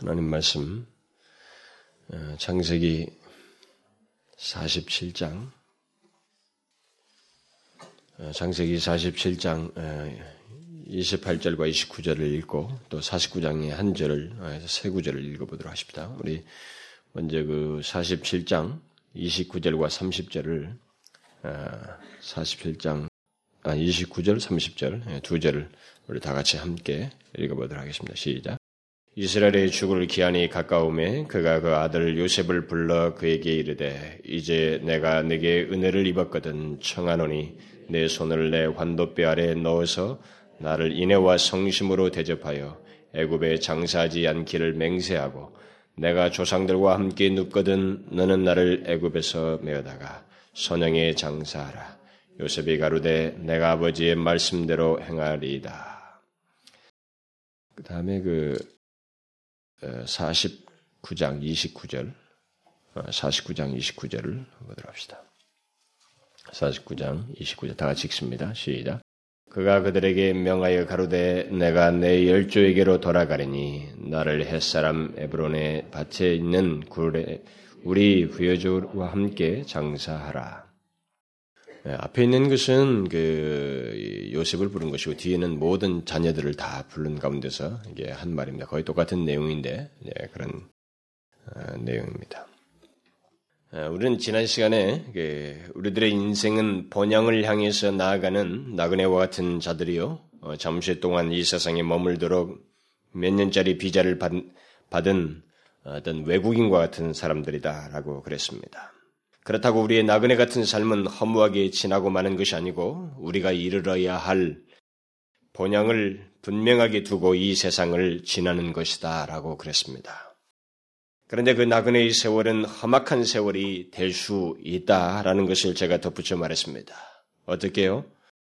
하나님 말씀 어, 창세기 47장 어, 창세기 47장 28절과 어, 29절을 읽고 또 49장의 한 절을 세 구절을 읽어보도록 하십니다. 우리 먼저 그 47장 29절과 30절을 47장 아 29절 30절 두 절을 우리 다 같이 함께 읽어보도록 하겠습니다. 시작. 이스라엘의 죽을 기한이 가까움에 그가 그 아들 요셉을 불러 그에게 이르되 이제 내가 내게 은혜를 입었거든. 청하노니 내 손을 내 환도뼈 아래 넣어서 나를 인애와 성심으로 대접하여 애굽에 장사하지 않기를 맹세하고 내가 조상들과 함께 눕거든. 너는 나를 애굽에서 메어다가 선영에 장사하라. 요셉이 가로되 내가 아버지의 말씀대로 행하리이다. 그 다음에 그 49장 29절, 49장 29절을 보도록 합시다. 49장 29절 다 같이 읽습니다. 시작. 그가 그들에게 명하여 가로되 내가 내 열조에게로 돌아가리니 나를 햇사람 에브론의 밭에 있는 굴에 우리 부여조와 함께 장사하라. 네, 앞에 있는 것은 그 요셉을 부른 것이고 뒤에는 모든 자녀들을 다 부른 가운데서 이게 한 말입니다. 거의 똑같은 내용인데 네, 그런 어, 내용입니다. 어, 우리는 지난 시간에 그 우리들의 인생은 번영을 향해서 나아가는 나그네와 같은 자들이요 어, 잠시 동안 이 세상에 머물도록 몇 년짜리 비자를 받, 받은 어떤 외국인과 같은 사람들이다라고 그랬습니다. 그렇다고 우리의 나그네 같은 삶은 허무하게 지나고 마는 것이 아니고 우리가 이르러야 할 본향을 분명하게 두고 이 세상을 지나는 것이다 라고 그랬습니다. 그런데 그 나그네의 세월은 험악한 세월이 될 수 있다라는 것을 제가 덧붙여 말했습니다. 어떻게요?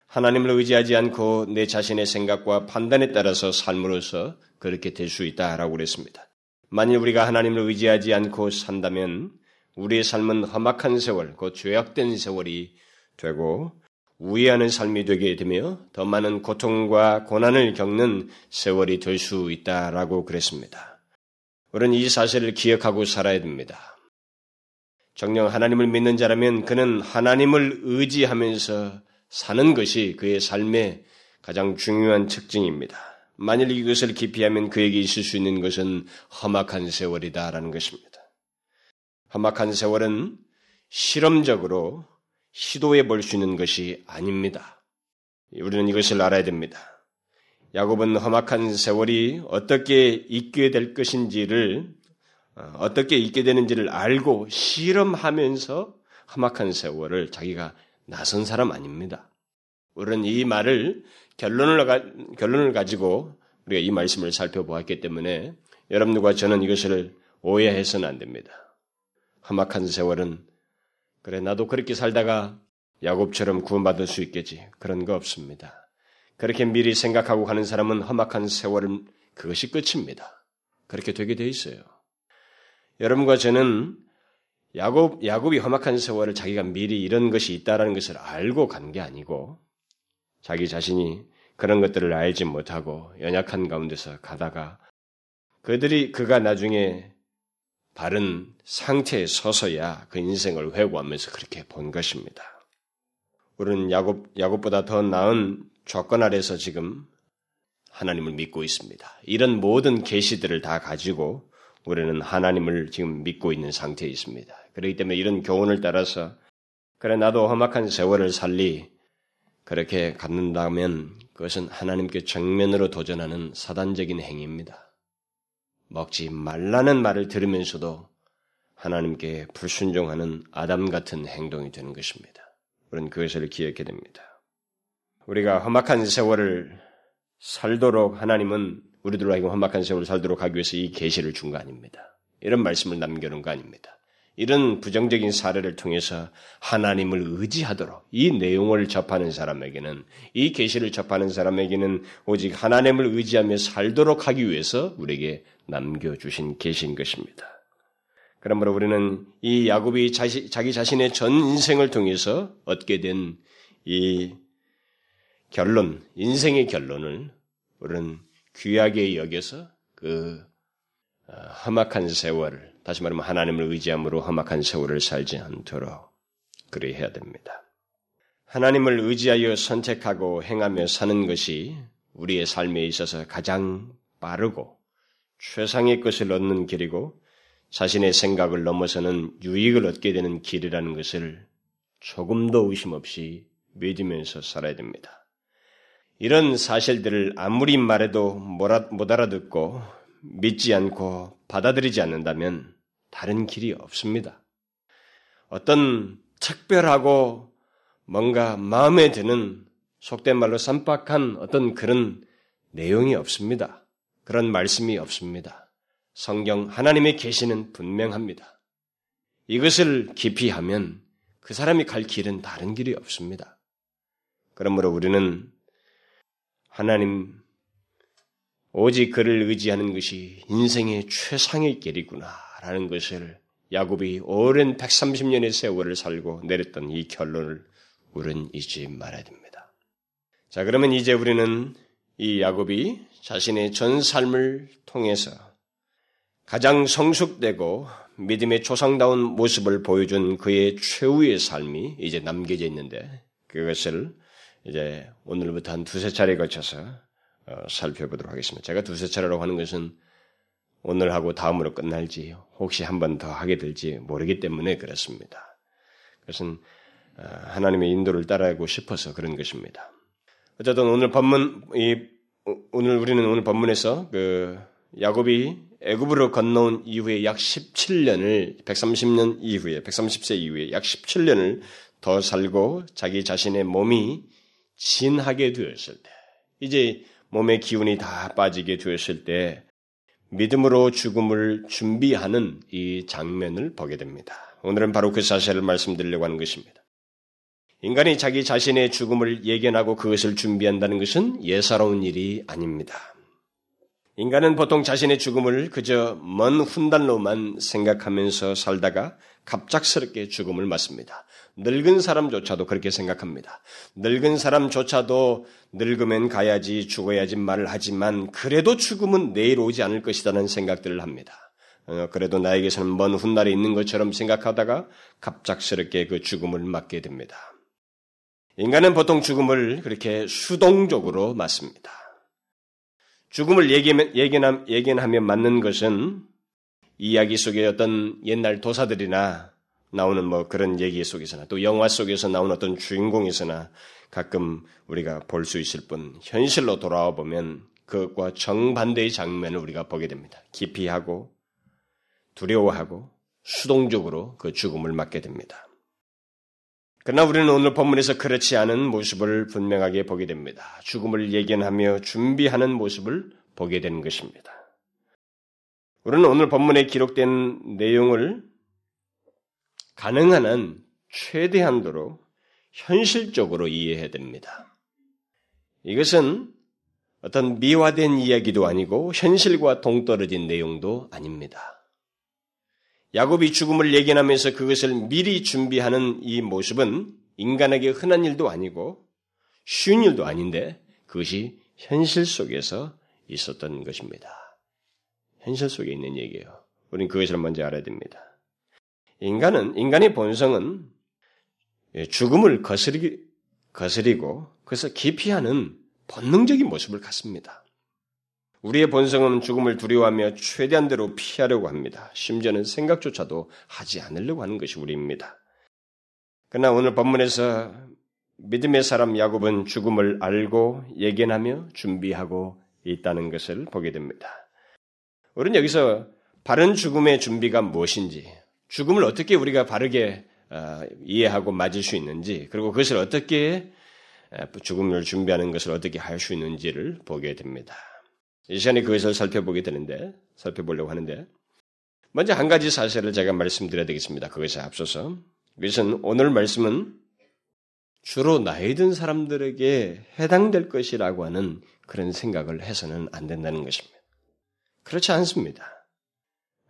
하나님을 의지하지 않고 내 자신의 생각과 판단에 따라서 삶으로서 그렇게 될 수 있다라고 그랬습니다. 만일 우리가 하나님을 의지하지 않고 산다면 우리의 삶은 험악한 세월, 곧 죄악된 세월이 되고 우회하는 삶이 되게 되며 더 많은 고통과 고난을 겪는 세월이 될 수 있다라고 그랬습니다. 우리는 이 사실을 기억하고 살아야 됩니다. 정녕 하나님을 믿는 자라면 그는 하나님을 의지하면서 사는 것이 그의 삶의 가장 중요한 특징입니다. 만일 이것을 기피하면 그에게 있을 수 있는 것은 험악한 세월이다라는 것입니다. 험악한 세월은 실험적으로 시도해 볼 수 있는 것이 아닙니다. 우리는 이것을 알아야 됩니다. 야곱은 험악한 세월이 어떻게 있게 될 것인지를 어, 어떻게 있게 되는지를 알고 실험하면서 험악한 세월을 자기가 나선 사람 아닙니다. 우리는 이 말을 결론을, 가, 결론을 가지고 우리가 이 말씀을 살펴보았기 때문에 여러분들과 저는 이것을 오해해서는 안 됩니다. 험악한 세월은 그래 나도 그렇게 살다가 야곱처럼 구원받을 수 있겠지 그런 거 없습니다. 그렇게 미리 생각하고 가는 사람은 험악한 세월은 그것이 끝입니다. 그렇게 되게 돼 있어요. 여러분과 저는 야곱 야곱이 험악한 세월을 자기가 미리 이런 것이 있다라는 것을 알고 간 게 아니고 자기 자신이 그런 것들을 알지 못하고 연약한 가운데서 가다가 그들이 그가 나중에 바른 상태에 서서야 그 인생을 회고하면서 그렇게 본 것입니다. 우리는 야곱, 야곱보다 더 나은 조건 아래서 지금 하나님을 믿고 있습니다. 이런 모든 계시들을 다 가지고 우리는 하나님을 지금 믿고 있는 상태에 있습니다. 그렇기 때문에 이런 교훈을 따라서 그래 나도 험악한 세월을 살리 그렇게 갖는다면 그것은 하나님께 정면으로 도전하는 사단적인 행위입니다. 먹지 말라는 말을 들으면서도 하나님께 불순종하는 아담 같은 행동이 되는 것입니다. 우리는 그것을 기억해야 됩니다. 우리가 험악한 세월을 살도록 하나님은 우리들로 하여금 험악한 세월을 살도록 하기 위해서 이 계시를 준 거 아닙니다. 이런 말씀을 남겨놓은 거 아닙니다. 이런 부정적인 사례를 통해서 하나님을 의지하도록 이 내용을 접하는 사람에게는 이 계시를 접하는 사람에게는 오직 하나님을 의지하며 살도록 하기 위해서 우리에게 남겨 주신 계신 것입니다. 그러므로 우리는 이 야곱이 자시, 자기 자신의 전 인생을 통해서 얻게 된 이 결론, 인생의 결론을 우리는 귀하게 여겨서 그 험악한 세월을 다시 말하면 하나님을 의지함으로 험악한 세월을 살지 않도록 그리 해야 됩니다. 하나님을 의지하여 선택하고 행하며 사는 것이 우리의 삶에 있어서 가장 빠르고 최상의 것을 얻는 길이고 자신의 생각을 넘어서는 유익을 얻게 되는 길이라는 것을 조금도 의심 없이 믿으면서 살아야 됩니다. 이런 사실들을 아무리 말해도 못 알아듣고 믿지 않고 받아들이지 않는다면 다른 길이 없습니다. 어떤 특별하고 뭔가 마음에 드는 속된 말로 쌈박한 어떤 그런 내용이 없습니다. 그런 말씀이 없습니다. 성경 하나님의 계시는 분명합니다. 이것을 깊이 하면 그 사람이 갈 길은 다른 길이 없습니다. 그러므로 우리는 하나님 오직 그를 의지하는 것이 인생의 최상의 길이구나라는 것을 야곱이 오랜 130년의 세월을 살고 내렸던 이 결론을 우리는 잊지 말아야 됩니다. 자, 그러면 이제 우리는 이 야곱이 자신의 전 삶을 통해서 가장 성숙되고 믿음의 조상다운 모습을 보여준 그의 최후의 삶이 이제 남겨져 있는데 그것을 이제 오늘부터 한 두세 차례 거쳐서 어, 살펴보도록 하겠습니다. 제가 두세 차례라고 하는 것은 오늘 하고 다음으로 끝날지 혹시 한 번 더 하게 될지 모르기 때문에 그렇습니다. 그것은 어, 하나님의 인도를 따라가고 싶어서 그런 것입니다. 어쨌든 오늘 본문 이 오늘 우리는 오늘 본문에서 그 야곱이 애굽으로 건너온 이후에 약 17년을 130년 이후에 130세 이후에 약 17년을 더 살고 자기 자신의 몸이 진하게 되었을 때 이제 몸의 기운이 다 빠지게 되었을 때 믿음으로 죽음을 준비하는 이 장면을 보게 됩니다. 오늘은 바로 그 사실을 말씀드리려고 하는 것입니다. 인간이 자기 자신의 죽음을 예견하고 그것을 준비한다는 것은 예사로운 일이 아닙니다. 인간은 보통 자신의 죽음을 그저 먼 훗날로만 생각하면서 살다가 갑작스럽게 죽음을 맞습니다. 늙은 사람조차도 그렇게 생각합니다. 늙은 사람조차도 늙으면 가야지 죽어야지 말을 하지만 그래도 죽음은 내일 오지 않을 것이라는 생각들을 합니다. 어, 그래도 나에게서는 먼 훗날이 있는 것처럼 생각하다가 갑작스럽게 그 죽음을 맞게 됩니다. 인간은 보통 죽음을 그렇게 수동적으로 맞습니다. 죽음을 예견하면 맞는 것은 이야기 속의 어떤 옛날 도사들이나 나오는 뭐 그런 얘기 속에서나 또 영화 속에서 나오는 어떤 주인공에서나 가끔 우리가 볼 수 있을 뿐 현실로 돌아와 보면 그것과 정반대의 장면을 우리가 보게 됩니다. 기피하고 두려워하고 수동적으로 그 죽음을 맞게 됩니다. 그러나 우리는 오늘 본문에서 그렇지 않은 모습을 분명하게 보게 됩니다. 죽음을 예견하며 준비하는 모습을 보게 되는 것입니다. 우리는 오늘 본문에 기록된 내용을 가능한 한 최대한도로 현실적으로 이해해야 됩니다. 이것은 어떤 미화된 이야기도 아니고 현실과 동떨어진 내용도 아닙니다. 야곱이 죽음을 예견하면서 그것을 미리 준비하는 이 모습은 인간에게 흔한 일도 아니고 쉬운 일도 아닌데 그것이 현실 속에서 있었던 것입니다. 현실 속에 있는 얘기예요. 우리는 그것을 먼저 알아야 됩니다. 인간은 인간의 본성은 죽음을 거스리, 거스리고 그래서 기피하는 본능적인 모습을 갖습니다. 우리의 본성은 죽음을 두려워하며 최대한대로 피하려고 합니다. 심지어는 생각조차도 하지 않으려고 하는 것이 우리입니다. 그러나 오늘 본문에서 믿음의 사람 야곱은 죽음을 알고 예견하며 준비하고 있다는 것을 보게 됩니다. 우리는 여기서 바른 죽음의 준비가 무엇인지, 죽음을 어떻게 우리가 바르게 어, 이해하고 맞을 수 있는지, 그리고 그것을 어떻게 죽음을 준비하는 것을 어떻게 할 수 있는지를 보게 됩니다. 이 시간에 그것을 살펴보게 되는데, 살펴보려고 하는데, 먼저 한 가지 사실을 제가 말씀드려야 되겠습니다. 그것에 앞서서. 그것은 오늘 말씀은 주로 나이 든 사람들에게 해당될 것이라고 하는 그런 생각을 해서는 안 된다는 것입니다. 그렇지 않습니다.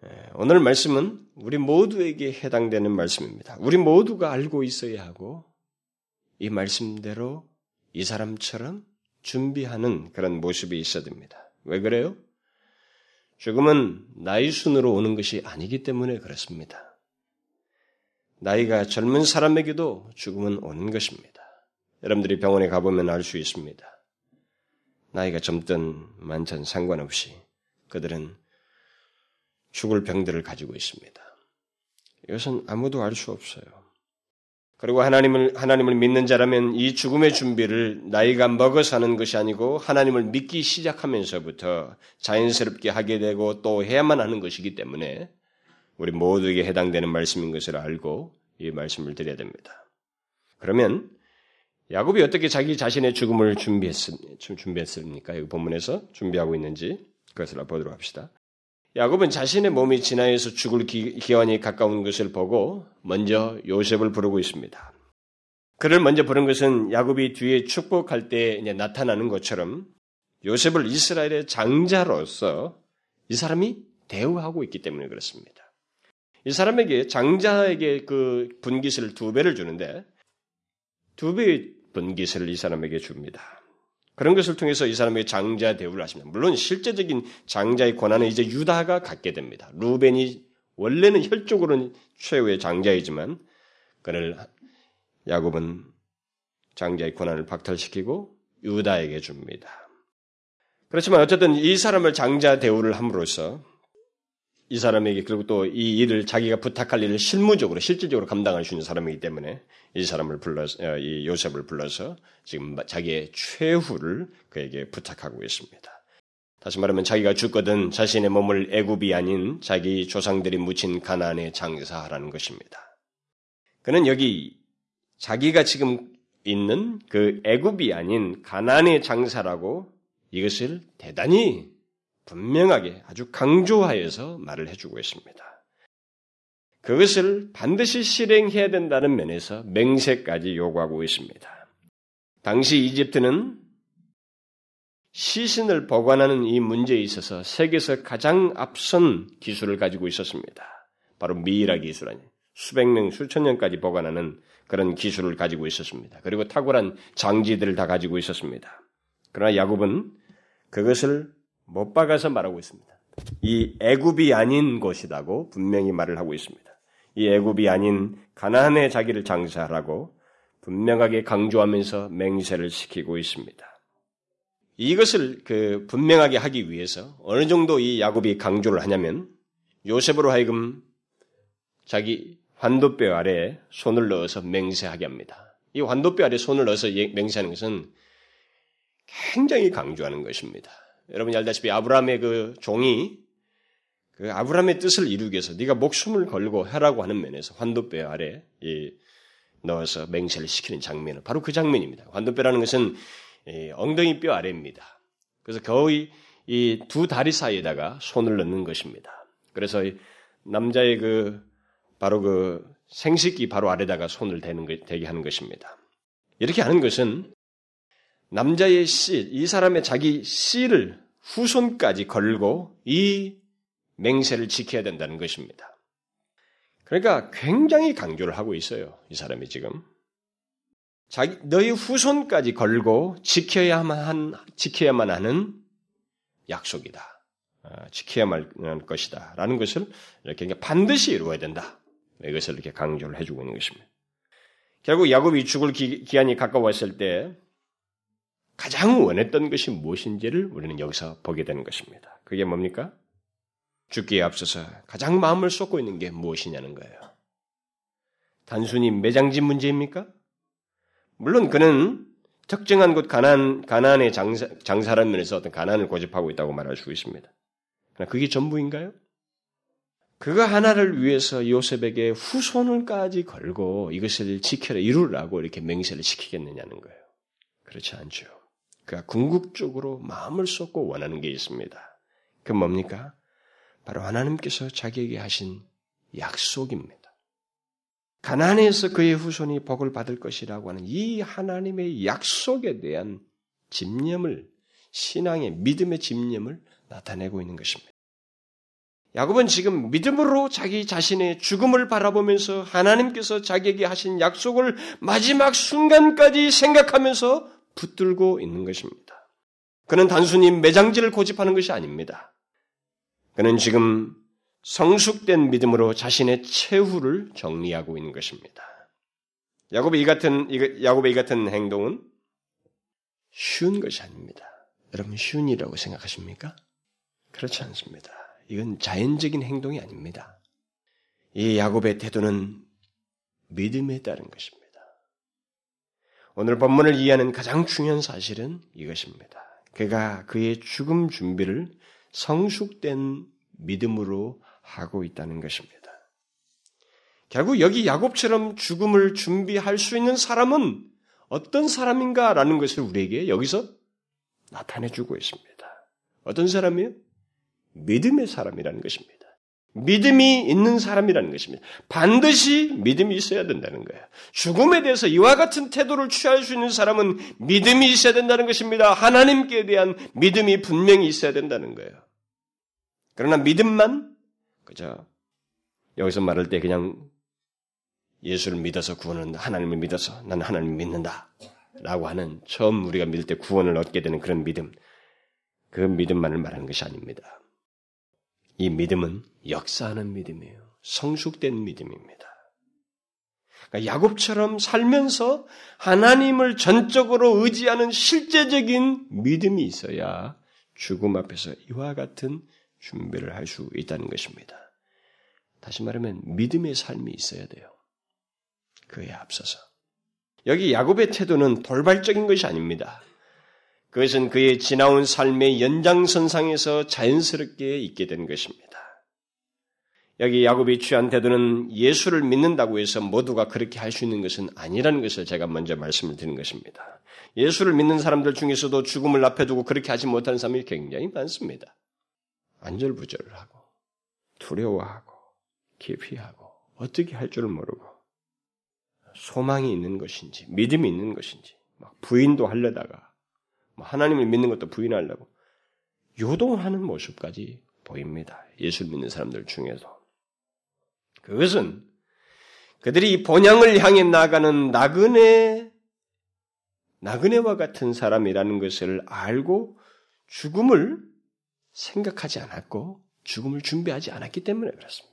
예, 오늘 말씀은 우리 모두에게 해당되는 말씀입니다. 우리 모두가 알고 있어야 하고 이 말씀대로 이 사람처럼 준비하는 그런 모습이 있어야 됩니다. 왜 그래요? 죽음은 나이 순으로 오는 것이 아니기 때문에 그렇습니다. 나이가 젊은 사람에게도 죽음은 오는 것입니다. 여러분들이 병원에 가보면 알 수 있습니다. 나이가 젊든 많든 상관없이 그들은 죽을 병들을 가지고 있습니다. 이것은 아무도 알 수 없어요. 그리고 하나님을, 하나님을 믿는 자라면 이 죽음의 준비를 나이가 먹어서 하는 것이 아니고 하나님을 믿기 시작하면서부터 자연스럽게 하게 되고 또 해야만 하는 것이기 때문에 우리 모두에게 해당되는 말씀인 것을 알고 이 말씀을 드려야 됩니다. 그러면 야곱이 어떻게 자기 자신의 죽음을 준비했습니까? 여기 본문에서 준비하고 있는지 그것을 보도록 합시다. 야곱은 자신의 몸이 진화해서 죽을 기원이 가까운 것을 보고 먼저 요셉을 부르고 있습니다. 그를 먼저 부른 것은 야곱이 뒤에 축복할 때 나타나는 것처럼 요셉을 이스라엘의 장자로서 이 사람이 대우하고 있기 때문에 그렇습니다. 이 사람에게 장자에게 그 분깃을 두 배를 주는데 두 배의 분깃을 이 사람에게 줍니다. 그런 것을 통해서 이 사람에게 장자 대우를 하십니다. 물론 실제적인 장자의 권한은 이제 유다가 갖게 됩니다. 루벤이 원래는 혈족으로는 최후의 장자이지만 그를 야곱은 장자의 권한을 박탈시키고 유다에게 줍니다. 그렇지만 어쨌든 이 사람을 장자 대우를 함으로써 이 사람에게 그리고 또 이 일을 자기가 부탁할 일을 실무적으로 실질적으로 감당할 수 있는 사람이기 때문에 이 사람을 불러서 어, 이 요셉을 불러서 지금 자기의 최후를 그에게 부탁하고 있습니다. 다시 말하면 자기가 죽거든 자신의 몸을 애굽이 아닌 자기 조상들이 묻힌 가나안에 장사하라는 것입니다. 그는 여기 자기가 지금 있는 그 애굽이 아닌 가나안의 장사라고 이것을 대단히 분명하게 아주 강조하여서 말을 해주고 있습니다. 그것을 반드시 실행해야 된다는 면에서 맹세까지 요구하고 있습니다. 당시 이집트는 시신을 보관하는 이 문제에 있어서 세계에서 가장 앞선 기술을 가지고 있었습니다. 바로 미이라 기술 아니 수백 년, 수천 년까지 보관하는 그런 기술을 가지고 있었습니다. 그리고 탁월한 장지들을 다 가지고 있었습니다. 그러나 야곱은 그것을 못 박아서 말하고 있습니다. 이 애굽이 아닌 것이라고 분명히 말을 하고 있습니다. 이 애굽이 아닌 가나안에 자기를 장사하라고 분명하게 강조하면서 맹세를 시키고 있습니다. 이것을 그 분명하게 하기 위해서 어느 정도 이 야곱이 강조를 하냐면 요셉으로 하여금 자기 환도뼈 아래에 손을 넣어서 맹세하게 합니다. 이 환도뼈 아래 손을 넣어서 예, 맹세하는 것은 굉장히 강조하는 것입니다. 여러분이 알다시피 아브라함의 그 종이 그 아브라함의 뜻을 이루기 위해서 네가 목숨을 걸고 하라고 하는 면에서 환도뼈 아래 이 넣어서 맹세를 시키는 장면은 바로 그 장면입니다. 환도뼈라는 것은 엉덩이 뼈 아래입니다. 그래서 거의 이 두 다리 사이에다가 손을 넣는 것입니다. 그래서 남자의 그 바로 그 생식기 바로 아래다가 손을 대는 대게 하는 것입니다. 이렇게 하는 것은 남자의 씨, 이 사람의 자기 씨를 후손까지 걸고 이 맹세를 지켜야 된다는 것입니다. 그러니까 굉장히 강조를 하고 있어요. 이 사람이 지금. 자기, 너희 후손까지 걸고 지켜야만 한, 지켜야만 하는 약속이다. 아, 지켜야만 할 것이다. 라는 것을 이렇게 반드시 이루어야 된다. 이것을 이렇게 강조를 해주고 있는 것입니다. 결국 야곱이 죽을 기, 기한이 가까웠을 때 가장 원했던 것이 무엇인지를 우리는 여기서 보게 되는 것입니다. 그게 뭡니까? 죽기에 앞서서 가장 마음을 쏟고 있는 게 무엇이냐는 거예요. 단순히 매장진 문제입니까? 물론 그는 특정한 곳 가난 가난의 장사, 장사라는 면에서 어떤 가난을 고집하고 있다고 말할 수 있습니다. 그러나 그게 전부인가요? 그거 하나를 위해서 요셉에게 후손을까지 걸고 이것을 지켜라 이루라고 이렇게 맹세를 시키겠느냐는 거예요. 그렇지 않죠. 그가 궁극적으로 마음을 쏟고 원하는 게 있습니다. 그 뭡니까? 바로 하나님께서 자기에게 하신 약속입니다. 가난에서 그의 후손이 복을 받을 것이라고 하는 이 하나님의 약속에 대한 집념을 신앙의 믿음의 집념을 나타내고 있는 것입니다. 야곱은 지금 믿음으로 자기 자신의 죽음을 바라보면서 하나님께서 자기에게 하신 약속을 마지막 순간까지 생각하면서 붙들고 있는 것입니다. 그는 단순히 매장지를 고집하는 것이 아닙니다. 그는 지금 성숙된 믿음으로 자신의 최후를 정리하고 있는 것입니다. 야곱의 이 같은 야곱의 이 같은 행동은 쉬운 것이 아닙니다. 여러분 쉬운 일이라고 생각하십니까? 그렇지 않습니다. 이건 자연적인 행동이 아닙니다. 이 야곱의 태도는 믿음에 따른 것입니다. 오늘 본문을 이해하는 가장 중요한 사실은 이것입니다. 그가 그의 죽음 준비를 성숙된 믿음으로 하고 있다는 것입니다. 결국 여기 야곱처럼 죽음을 준비할 수 있는 사람은 어떤 사람인가라는 것을 우리에게 여기서 나타내 주고 있습니다. 어떤 사람이요? 믿음의 사람이라는 것입니다. 믿음이 있는 사람이라는 것입니다. 반드시 믿음이 있어야 된다는 거예요. 죽음에 대해서 이와 같은 태도를 취할 수 있는 사람은 믿음이 있어야 된다는 것입니다. 하나님께 대한 믿음이 분명히 있어야 된다는 거예요. 그러나 믿음만 그죠? 여기서 말할 때 그냥 예수를 믿어서 구원을 하나님을 믿어서 나는 하나님을 믿는다. 라고 하는 처음 우리가 믿을 때 구원을 얻게 되는 그런 믿음. 그 믿음만을 말하는 것이 아닙니다. 이 믿음은 역사하는 믿음이에요. 성숙된 믿음입니다. 그러니까 야곱처럼 살면서 하나님을 전적으로 의지하는 실제적인 믿음이 있어야 죽음 앞에서 이와 같은 준비를 할 수 있다는 것입니다. 다시 말하면 믿음의 삶이 있어야 돼요. 그에 앞서서. 여기 야곱의 태도는 돌발적인 것이 아닙니다. 그것은 그의 지나온 삶의 연장선상에서 자연스럽게 있게 된 것입니다. 여기 야곱이 취한 태도는 예수를 믿는다고 해서 모두가 그렇게 할 수 있는 것은 아니라는 것을 제가 먼저 말씀을 드린 것입니다. 예수를 믿는 사람들 중에서도 죽음을 앞에 두고 그렇게 하지 못하는 사람이 굉장히 많습니다. 안절부절하고 두려워하고 기피하고 어떻게 할 줄을 모르고 소망이 있는 것인지 믿음이 있는 것인지 막 부인도 하려다가 뭐 하나님을 믿는 것도 부인하려고 요동하는 모습까지 보입니다. 예수 믿는 사람들 중에서 그것은 그들이 본향을 향해 나가는 나그네 나그네와 같은 사람이라는 것을 알고 죽음을 생각하지 않았고 죽음을 준비하지 않았기 때문에 그렇습니다.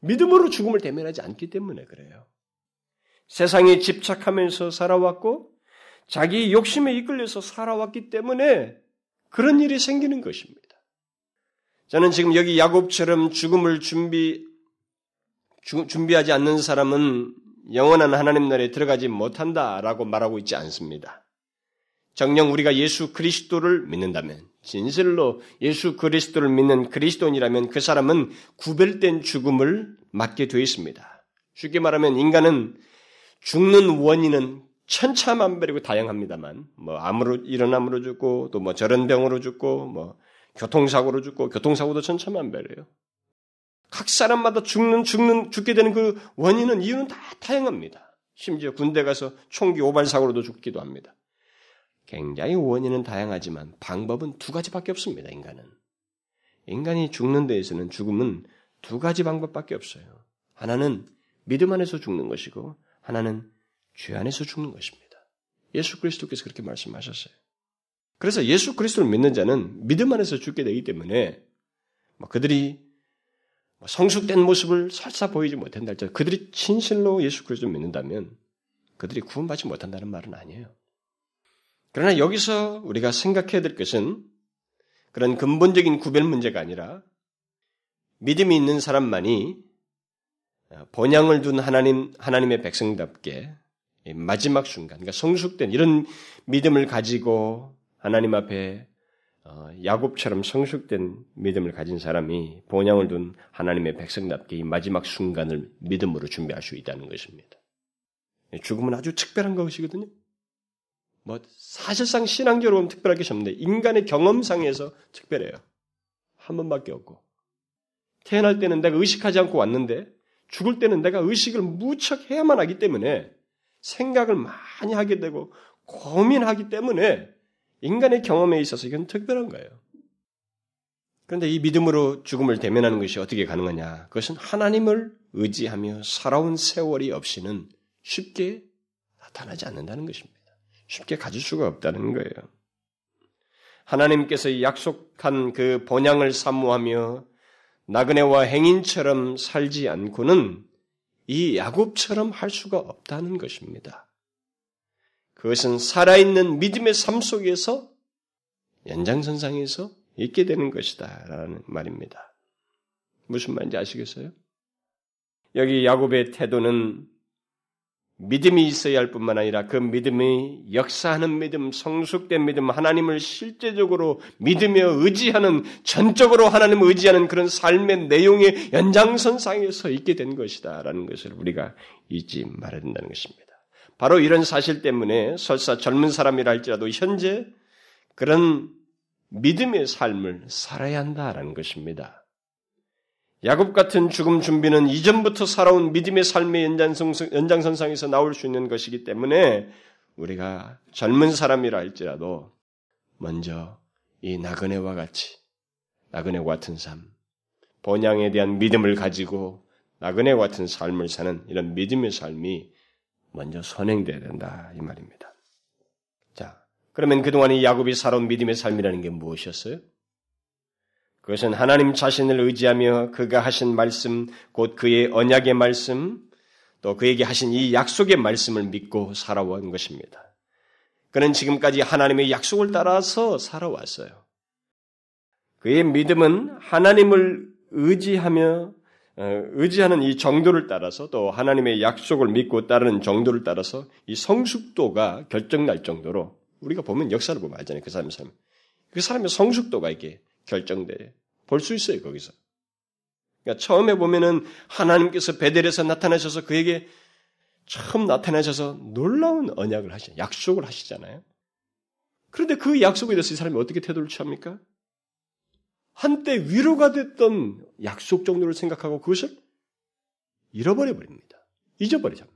믿음으로 죽음을 대면하지 않기 때문에 그래요. 세상에 집착하면서 살아왔고 자기 욕심에 이끌려서 살아왔기 때문에 그런 일이 생기는 것입니다. 저는 지금 여기 야곱처럼 죽음을 준비 준비하지 않는 사람은 영원한 하나님 나라에 들어가지 못한다라고 말하고 있지 않습니다. 정녕 우리가 예수 그리스도를 믿는다면, 진실로 예수 그리스도를 믿는 그리스도인이라면 그 사람은 구별된 죽음을 맞게 되어 있습니다. 쉽게 말하면 인간은 죽는 원인은 천차만별이고 다양합니다만, 뭐 암으로 일어남으로 죽고 또 뭐 저런 병으로 죽고 뭐 교통사고로 죽고 교통사고도 천차만별이에요. 각 사람마다 죽는 죽는 죽게 되는 그 원인은 이유는 다 다양합니다. 심지어 군대 가서 총기 오발 사고로도 죽기도 합니다. 굉장히 원인은 다양하지만 방법은 두 가지밖에 없습니다. 인간은 인간이 죽는 데에서는 죽음은 두 가지 방법밖에 없어요. 하나는 믿음 안에서 죽는 것이고 하나는 죄 안에서 죽는 것입니다. 예수 그리스도께서 그렇게 말씀하셨어요. 그래서 예수 그리스도를 믿는 자는 믿음 안에서 죽게 되기 때문에 뭐 그들이 뭐 성숙된 모습을 설사 보이지 못한다 할지라도 그들이 진실로 예수 그리스도를 믿는다면 그들이 구원받지 못한다는 말은 아니에요. 그러나 여기서 우리가 생각해야 될 것은 그런 근본적인 구별 문제가 아니라 믿음이 있는 사람만이 본향을 둔 하나님, 하나님의 백성답게 마지막 순간, 그러니까 성숙된 이런 믿음을 가지고 하나님 앞에 어, 야곱처럼 성숙된 믿음을 가진 사람이 본향을 둔 하나님의 백성답게 이 마지막 순간을 믿음으로 준비할 수 있다는 것입니다. 죽음은 아주 특별한 것이거든요. 뭐 사실상 신앙적으로 특별할 것이 없는데 인간의 경험상에서 특별해요. 한 번밖에 없고 태어날 때는 내가 의식하지 않고 왔는데 죽을 때는 내가 의식을 무척 해야만 하기 때문에 생각을 많이 하게 되고 고민하기 때문에 인간의 경험에 있어서 이건 특별한 거예요. 그런데 이 믿음으로 죽음을 대면하는 것이 어떻게 가능하냐? 그것은 하나님을 의지하며 살아온 세월이 없이는 쉽게 나타나지 않는다는 것입니다. 쉽게 가질 수가 없다는 거예요. 하나님께서 약속한 그 본향을 사모하며 나그네와 행인처럼 살지 않고는 이 야곱처럼 할 수가 없다는 것입니다. 그것은 살아있는 믿음의 삶 속에서 연장선상에서 있게 되는 것이다. 라는 말입니다. 무슨 말인지 아시겠어요? 여기 야곱의 태도는 믿음이 있어야 할 뿐만 아니라 그 믿음이 역사하는 믿음, 성숙된 믿음, 하나님을 실제적으로 믿으며 의지하는, 전적으로 하나님을 의지하는 그런 삶의 내용의 연장선상에서 있게 된 것이다. 라는 것을 우리가 잊지 말아야 된다는 것입니다. 바로 이런 사실 때문에 설사 젊은 사람이라 할지라도 현재 그런 믿음의 삶을 살아야 한다라는 것입니다. 야곱 같은 죽음 준비는 이전부터 살아온 믿음의 삶의 연장선상에서 나올 수 있는 것이기 때문에 우리가 젊은 사람이라 할지라도 먼저 이 나그네와 같이 나그네 같은 삶, 본향에 대한 믿음을 가지고 나그네 같은 삶을 사는 이런 믿음의 삶이 먼저 선행돼야 된다 이 말입니다. 자, 그러면 그동안 이 야곱이 살아온 믿음의 삶이라는 게 무엇이었어요? 그것은 하나님 자신을 의지하며 그가 하신 말씀, 곧 그의 언약의 말씀, 또 그에게 하신 이 약속의 말씀을 믿고 살아온 것입니다. 그는 지금까지 하나님의 약속을 따라서 살아왔어요. 그의 믿음은 하나님을 의지하며 어, 의지하는 이 정도를 따라서 또 하나님의 약속을 믿고 따르는 정도를 따라서 이 성숙도가 결정날 정도로 우리가 보면 역사를 보면 알잖아요. 그 사람의 삶. 그 사람의 성숙도가 이게 결정돼. 볼수 있어요, 거기서. 그러니까 처음에 보면은 하나님께서 베델에서 나타나셔서 그에게 처음 나타나셔서 놀라운 언약을 하시, 약속을 하시잖아요. 그런데 그 약속에 대해서 이 사람이 어떻게 태도를 취합니까? 한때 위로가 됐던 약속 정도를 생각하고 그것을 잃어버려 버립니다. 잊어버리죠.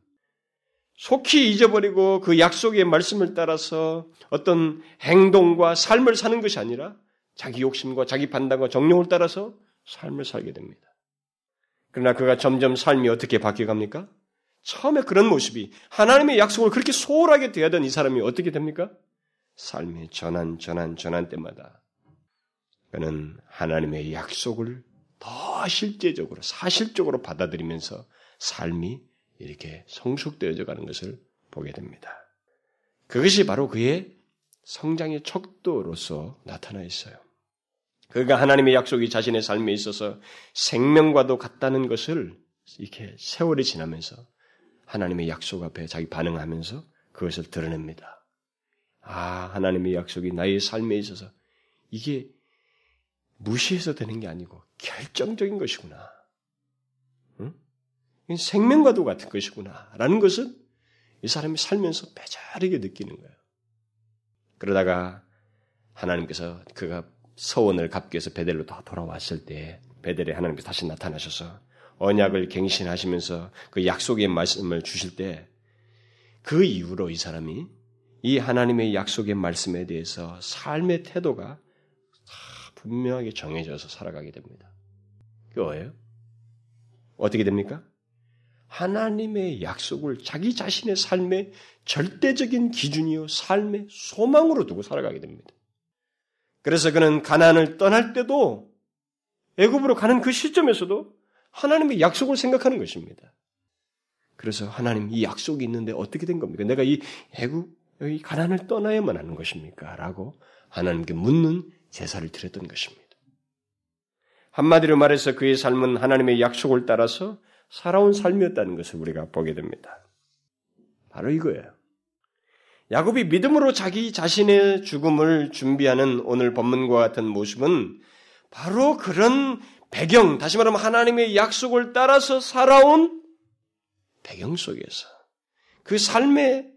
속히 잊어버리고 그 약속의 말씀을 따라서 어떤 행동과 삶을 사는 것이 아니라 자기 욕심과 자기 판단과 정령을 따라서 삶을 살게 됩니다. 그러나 그가 점점 삶이 어떻게 바뀌어갑니까? 처음에 그런 모습이 하나님의 약속을 그렇게 소홀하게 대하던 이 사람이 어떻게 됩니까? 삶의 전환, 전환, 전환 때마다 그는 하나님의 약속을 더 실제적으로, 사실적으로 받아들이면서 삶이 이렇게 성숙되어져 가는 것을 보게 됩니다. 그것이 바로 그의 성장의 척도로서 나타나 있어요. 그가 하나님의 약속이 자신의 삶에 있어서 생명과도 같다는 것을 이렇게 세월이 지나면서 하나님의 약속 앞에 자기 반응하면서 그것을 드러냅니다. 아, 하나님의 약속이 나의 삶에 있어서 이게 무시해서 되는 게 아니고 결정적인 것이구나. 응? 생명과도 같은 것이구나. 라는 것은 이 사람이 살면서 배자르게 느끼는 거예요. 그러다가 하나님께서 그가 서원을 갚기 위해서 베델로 다 돌아왔을 때 베델에 하나님께서 다시 나타나셔서 언약을 갱신하시면서 그 약속의 말씀을 주실 때 그 이후로 이 사람이 이 하나님의 약속의 말씀에 대해서 삶의 태도가 분명하게 정해져서 살아가게 됩니다. 그게 뭐예요? 어떻게 됩니까? 하나님의 약속을 자기 자신의 삶의 절대적인 기준이요 삶의 소망으로 두고 살아가게 됩니다. 그래서 그는 가난을 떠날 때도 애굽으로 가는 그 시점에서도 하나님의 약속을 생각하는 것입니다. 그래서 하나님 이 약속이 있는데 어떻게 된 겁니까? 내가 이 애굽 여기 가난을 떠나야만 하는 것입니까? 라고 하나님께 묻는 제사를 드렸던 것입니다. 한마디로 말해서 그의 삶은 하나님의 약속을 따라서 살아온 삶이었다는 것을 우리가 보게 됩니다. 바로 이거예요. 야곱이 믿음으로 자기 자신의 죽음을 준비하는 오늘 본문과 같은 모습은 바로 그런 배경, 다시 말하면 하나님의 약속을 따라서 살아온 배경 속에서 그 삶의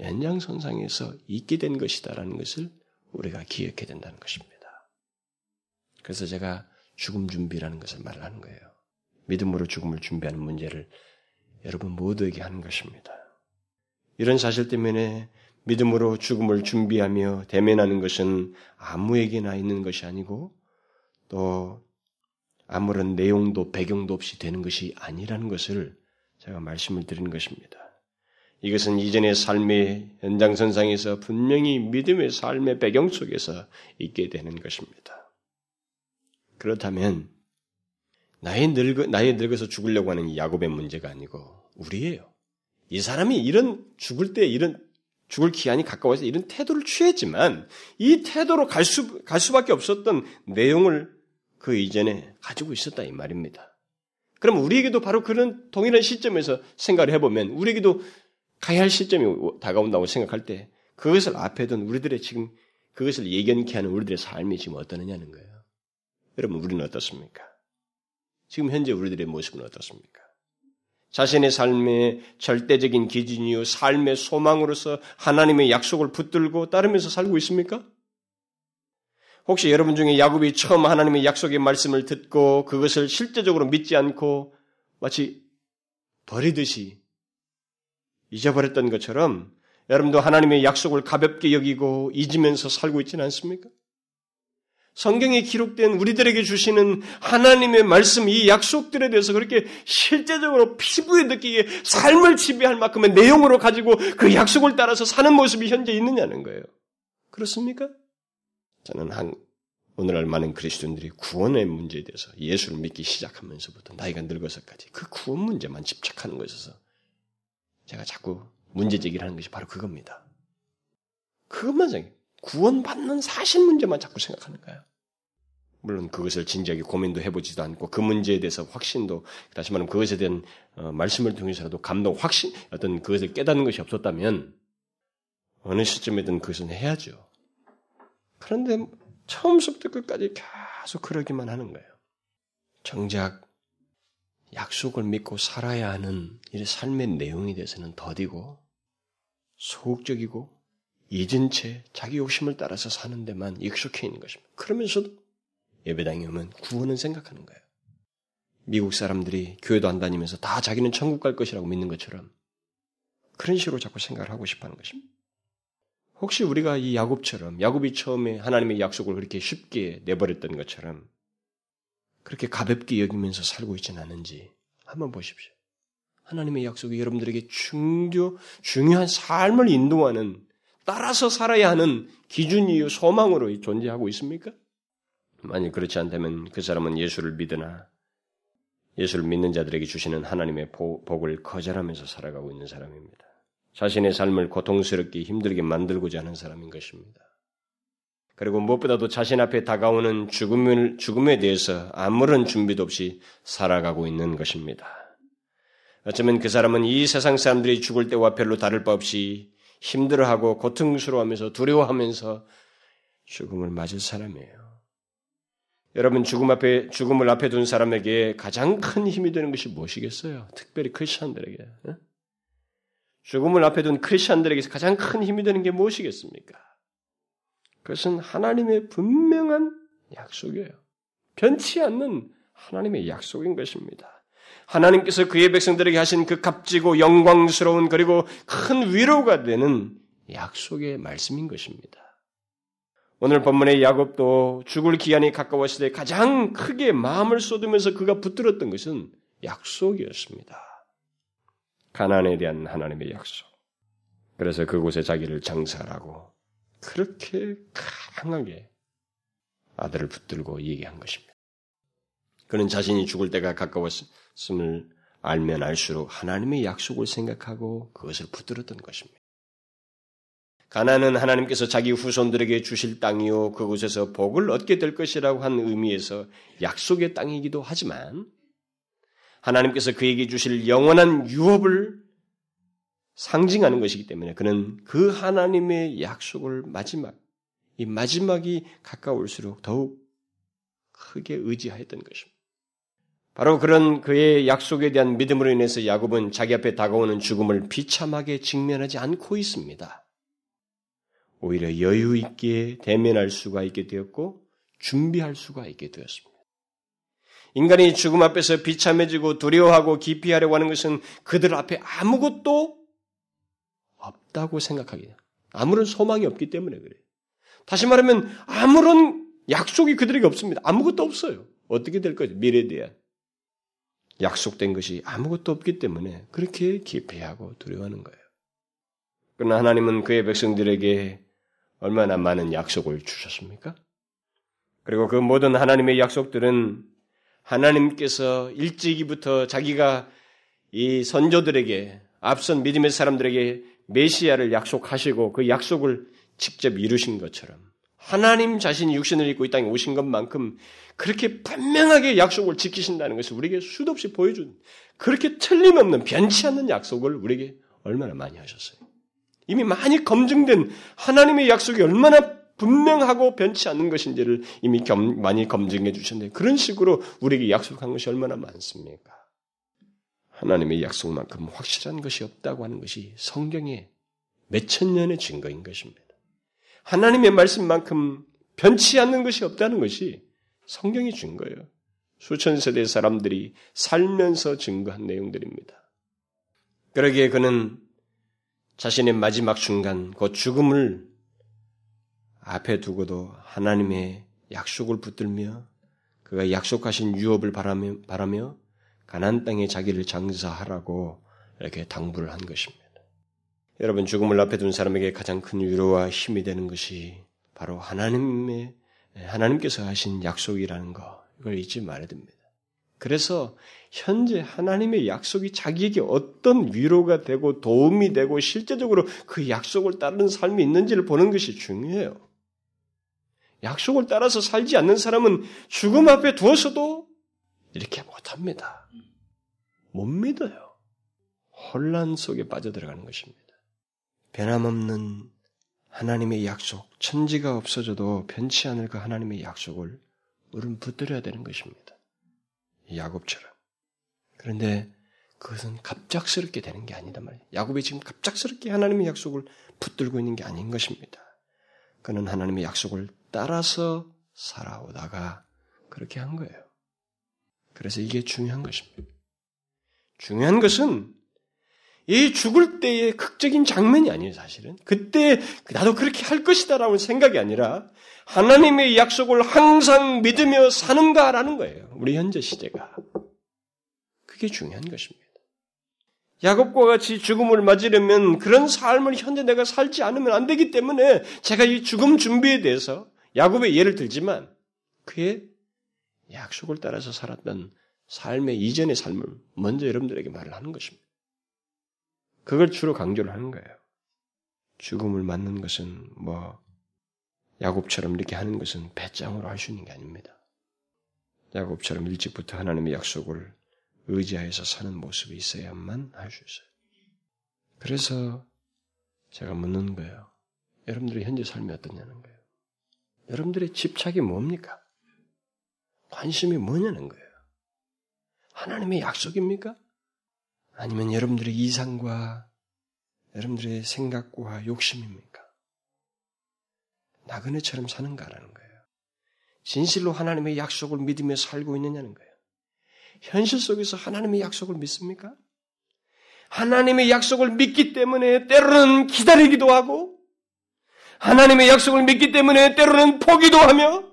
연장선상에서 있게 된 것이다라는 것을 우리가 기억해야 된다는 것입니다. 그래서 제가 죽음 준비라는 것을 말을 하는 거예요. 믿음으로 죽음을 준비하는 문제를 여러분 모두에게 하는 것입니다. 이런 사실 때문에 믿음으로 죽음을 준비하며 대면하는 것은 아무에게나 있는 것이 아니고 또 아무런 내용도 배경도 없이 되는 것이 아니라는 것을 제가 말씀을 드리는 것입니다. 이것은 이전의 삶의 연장선상에서 분명히 믿음의 삶의 배경 속에서 있게 되는 것입니다. 그렇다면 나이 늙어 나이 늙어서 죽으려고 하는 이 야곱의 문제가 아니고 우리예요. 이 사람이 이런 죽을 때 이런 죽을 기한이 가까워서 이런 태도를 취했지만 이 태도로 갈, 수, 갈 수밖에 없었던 내용을 그 이전에 가지고 있었다 이 말입니다. 그럼 우리에게도 바로 그런 동일한 시점에서 생각을 해보면 우리에게도 가야 할 시점이 다가온다고 생각할 때 그것을 앞에 둔 우리들의 지금 그것을 예견케 하는 우리들의 삶이 지금 어떠느냐는 거예요. 여러분 우리는 어떻습니까? 지금 현재 우리들의 모습은 어떻습니까? 자신의 삶의 절대적인 기준이요 삶의 소망으로서 하나님의 약속을 붙들고 따르면서 살고 있습니까? 혹시 여러분 중에 야곱이 처음 하나님의 약속의 말씀을 듣고 그것을 실제적으로 믿지 않고 마치 버리듯이 잊어버렸던 것처럼 여러분도 하나님의 약속을 가볍게 여기고 잊으면서 살고 있지는 않습니까? 성경에 기록된 우리들에게 주시는 하나님의 말씀, 이 약속들에 대해서 그렇게 실제적으로 피부에 느끼게 삶을 지배할 만큼의 내용으로 가지고 그 약속을 따라서 사는 모습이 현재 있느냐는 거예요. 그렇습니까? 저는 한, 오늘날 많은 그리스도인들이 구원의 문제에 대해서 예수를 믿기 시작하면서부터 나이가 늙어서까지 그 구원 문제만 집착하는 것에서 제가 자꾸 문제 제기를 하는 것이 바로 그겁니다. 그것만 생각해요. 구원받는 사실 문제만 자꾸 생각하는 거예요. 물론 그것을 진지하게 고민도 해보지도 않고 그 문제에 대해서 확신도 다시 말하면 그것에 대한 어, 말씀을 통해서라도 감동, 확신, 어떤 그것을 깨닫는 것이 없었다면 어느 시점에든 그것은 해야죠. 그런데 처음부터 끝까지 계속 그러기만 하는 거예요. 정작 약속을 믿고 살아야 하는 이 삶의 내용에 대해서는 더디고 소극적이고 잊은 채 자기 욕심을 따라서 사는 데만 익숙해 있는 것입니다. 그러면서도 예배당에 오면 구원은 생각하는 거예요. 미국 사람들이 교회도 안 다니면서 다 자기는 천국 갈 것이라고 믿는 것처럼 그런 식으로 자꾸 생각을 하고 싶어 하는 것입니다. 혹시 우리가 이 야곱처럼 야곱이 처음에 하나님의 약속을 그렇게 쉽게 내버렸던 것처럼 그렇게 가볍게 여기면서 살고 있지는 않은지 한번 보십시오. 하나님의 약속이 여러분들에게 중요, 중요한 삶을 인도하는 따라서 살아야 하는 기준이요 소망으로 존재하고 있습니까? 만약 그렇지 않다면 그 사람은 예수를 믿으나 예수를 믿는 자들에게 주시는 하나님의 복을 거절하면서 살아가고 있는 사람입니다. 자신의 삶을 고통스럽게 힘들게 만들고자 하는 사람인 것입니다. 그리고 무엇보다도 자신 앞에 다가오는 죽음을, 죽음에 대해서 아무런 준비도 없이 살아가고 있는 것입니다. 어쩌면 그 사람은 이 세상 사람들이 죽을 때와 별로 다를 바 없이 힘들어하고 고통스러워하면서 두려워하면서 죽음을 맞을 사람이에요. 여러분 죽음 앞에 죽음을 앞에 둔 사람에게 가장 큰 힘이 되는 것이 무엇이겠어요? 특별히 크리스천들에게 죽음을 앞에 둔 크리스천들에게서 가장 큰 힘이 되는 게 무엇이겠습니까? 그것은 하나님의 분명한 약속이에요. 변치 않는 하나님의 약속인 것입니다. 하나님께서 그의 백성들에게 하신 그 값지고 영광스러운 그리고 큰 위로가 되는 약속의 말씀인 것입니다. 오늘 본문의 야곱도 죽을 기한이 가까웠을 때 가장 크게 마음을 쏟으면서 그가 붙들었던 것은 약속이었습니다. 가난에 대한 하나님의 약속. 그래서 그곳에 자기를 장사하고 그렇게 강하게 아들을 붙들고 얘기한 것입니다. 그는 자신이 죽을 때가 가까웠을 있 음을 알면 알수록 하나님의 약속을 생각하고 그것을 붙들었던 것입니다. 가나는 하나님께서 자기 후손들에게 주실 땅이요 그곳에서 복을 얻게 될 것이라고 한 의미에서 약속의 땅이기도 하지만 하나님께서 그에게 주실 영원한 유업을 상징하는 것이기 때문에 그는 그 하나님의 약속을 마지막 이 마지막이 가까울수록 더욱 크게 의지하였던 것입니다. 바로 그런 그의 약속에 대한 믿음으로 인해서 야곱은 자기 앞에 다가오는 죽음을 비참하게 직면하지 않고 있습니다. 오히려 여유 있게 대면할 수가 있게 되었고 준비할 수가 있게 되었습니다. 인간이 죽음 앞에서 비참해지고 두려워하고 기피하려고 하는 것은 그들 앞에 아무것도 없다고 생각하기. 아무런 소망이 없기 때문에 그래요. 다시 말하면 아무런 약속이 그들에게 없습니다. 아무것도 없어요. 어떻게 될 거죠? 미래에 대한. 약속된 것이 아무것도 없기 때문에 그렇게 기피하고 두려워하는 거예요. 그러나 하나님은 그의 백성들에게 얼마나 많은 약속을 주셨습니까? 그리고 그 모든 하나님의 약속들은 하나님께서 일찍이부터 자기가 이 선조들에게 앞선 믿음의 사람들에게 메시아를 약속하시고 그 약속을 직접 이루신 것처럼 하나님 자신이 육신을 입고 이 땅에 오신 것만큼 그렇게 분명하게 약속을 지키신다는 것을 우리에게 수도 없이 보여준 그렇게 틀림없는 변치 않는 약속을 우리에게 얼마나 많이 하셨어요. 이미 많이 검증된 하나님의 약속이 얼마나 분명하고 변치 않는 것인지를 이미 겸, 많이 검증해 주셨는데 그런 식으로 우리에게 약속한 것이 얼마나 많습니까? 하나님의 약속만큼 확실한 것이 없다고 하는 것이 성경의 몇천 년의 증거인 것입니다. 하나님의 말씀만큼 변치 않는 것이 없다는 것이 성경이 증거예요. 수천 세대 사람들이 살면서 증거한 내용들입니다. 그러기에 그는 자신의 마지막 순간, 그 죽음을 앞에 두고도 하나님의 약속을 붙들며 그가 약속하신 유업을 바라며, 바라며 가난 땅에 자기를 장사하라고 이렇게 당부를 한 것입니다. 여러분 죽음을 앞에 둔 사람에게 가장 큰 위로와 힘이 되는 것이 바로 하나님의 하나님께서 하신 약속이라는 거 이걸 잊지 말아야 됩니다. 그래서 현재 하나님의 약속이 자기에게 어떤 위로가 되고 도움이 되고 실제적으로 그 약속을 따르는 삶이 있는지를 보는 것이 중요해요. 약속을 따라서 살지 않는 사람은 죽음 앞에 두어서도 이렇게 못합니다. 못 믿어요. 혼란 속에 빠져들어가는 것입니다. 변함없는 하나님의 약속, 천지가 없어져도 변치 않을 그 하나님의 약속을 우리는 붙들어야 되는 것입니다. 야곱처럼. 그런데 그것은 갑작스럽게 되는 게 아니다 말이에요. 야곱이 지금 갑작스럽게 하나님의 약속을 붙들고 있는 게 아닌 것입니다. 그는 하나님의 약속을 따라서 살아오다가 그렇게 한 거예요. 그래서 이게 중요한 것입니다. 중요한 것은 이 죽을 때의 극적인 장면이 아니에요, 사실은. 그때 나도 그렇게 할 것이다라는 생각이 아니라 하나님의 약속을 항상 믿으며 사는가라는 거예요. 우리 현재 시대가. 그게 중요한 것입니다. 야곱과 같이 죽음을 맞으려면 그런 삶을 현재 내가 살지 않으면 안 되기 때문에 제가 이 죽음 준비에 대해서 야곱의 예를 들지만 그의 약속을 따라서 살았던 삶의 이전의 삶을 먼저 여러분들에게 말을 하는 것입니다. 그걸 주로 강조를 하는 거예요. 죽음을 맞는 것은 뭐 야곱처럼 이렇게 하는 것은 배짱으로 할 수 있는 게 아닙니다. 야곱처럼 일찍부터 하나님의 약속을 의지하여서 사는 모습이 있어야만 할 수 있어요. 그래서 제가 묻는 거예요. 여러분들의 현재 삶이 어떠냐는 거예요. 여러분들의 집착이 뭡니까? 관심이 뭐냐는 거예요. 하나님의 약속입니까? 아니면 여러분들의 이상과 여러분들의 생각과 욕심입니까? 나그네처럼 사는가라는 거예요. 진실로 하나님의 약속을 믿으며 살고 있느냐는 거예요. 현실 속에서 하나님의 약속을 믿습니까? 하나님의 약속을 믿기 때문에 때로는 기다리기도 하고, 하나님의 약속을 믿기 때문에 때로는 포기도 하며,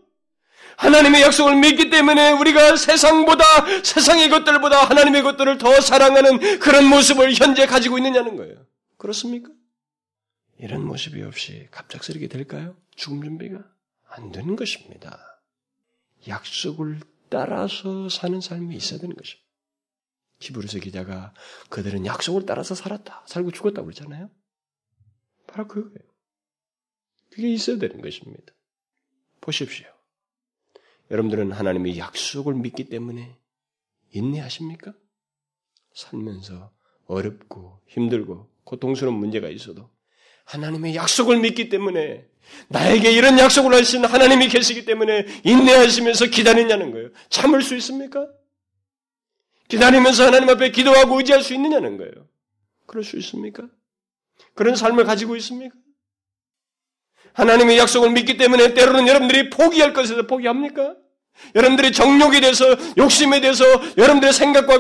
하나님의 약속을 믿기 때문에 우리가 세상보다 세상의 것들보다 하나님의 것들을 더 사랑하는 그런 모습을 현재 가지고 있느냐는 거예요. 그렇습니까? 이런 모습이 없이 갑작스럽게 될까요? 죽음 준비가 안 되는 것입니다. 약속을 따라서 사는 삶이 있어야 되는 것입니다. 히브리서 기자가 그들은 약속을 따라서 살았다. 살고 죽었다고 그러잖아요. 바로 그거예요. 그게 있어야 되는 것입니다. 보십시오. 여러분들은 하나님의 약속을 믿기 때문에 인내하십니까? 살면서 어렵고 힘들고 고통스러운 문제가 있어도 하나님의 약속을 믿기 때문에 나에게 이런 약속을 하신 하나님이 계시기 때문에 인내하시면서 기다리냐는 거예요. 참을 수 있습니까? 기다리면서 하나님 앞에 기도하고 의지할 수 있느냐는 거예요. 그럴 수 있습니까? 그런 삶을 가지고 있습니까? 하나님의 약속을 믿기 때문에 때로는 여러분들이 포기할 것에서 포기합니까? 여러분들의 정욕에 대해서, 욕심에 대해서, 여러분들의 생각과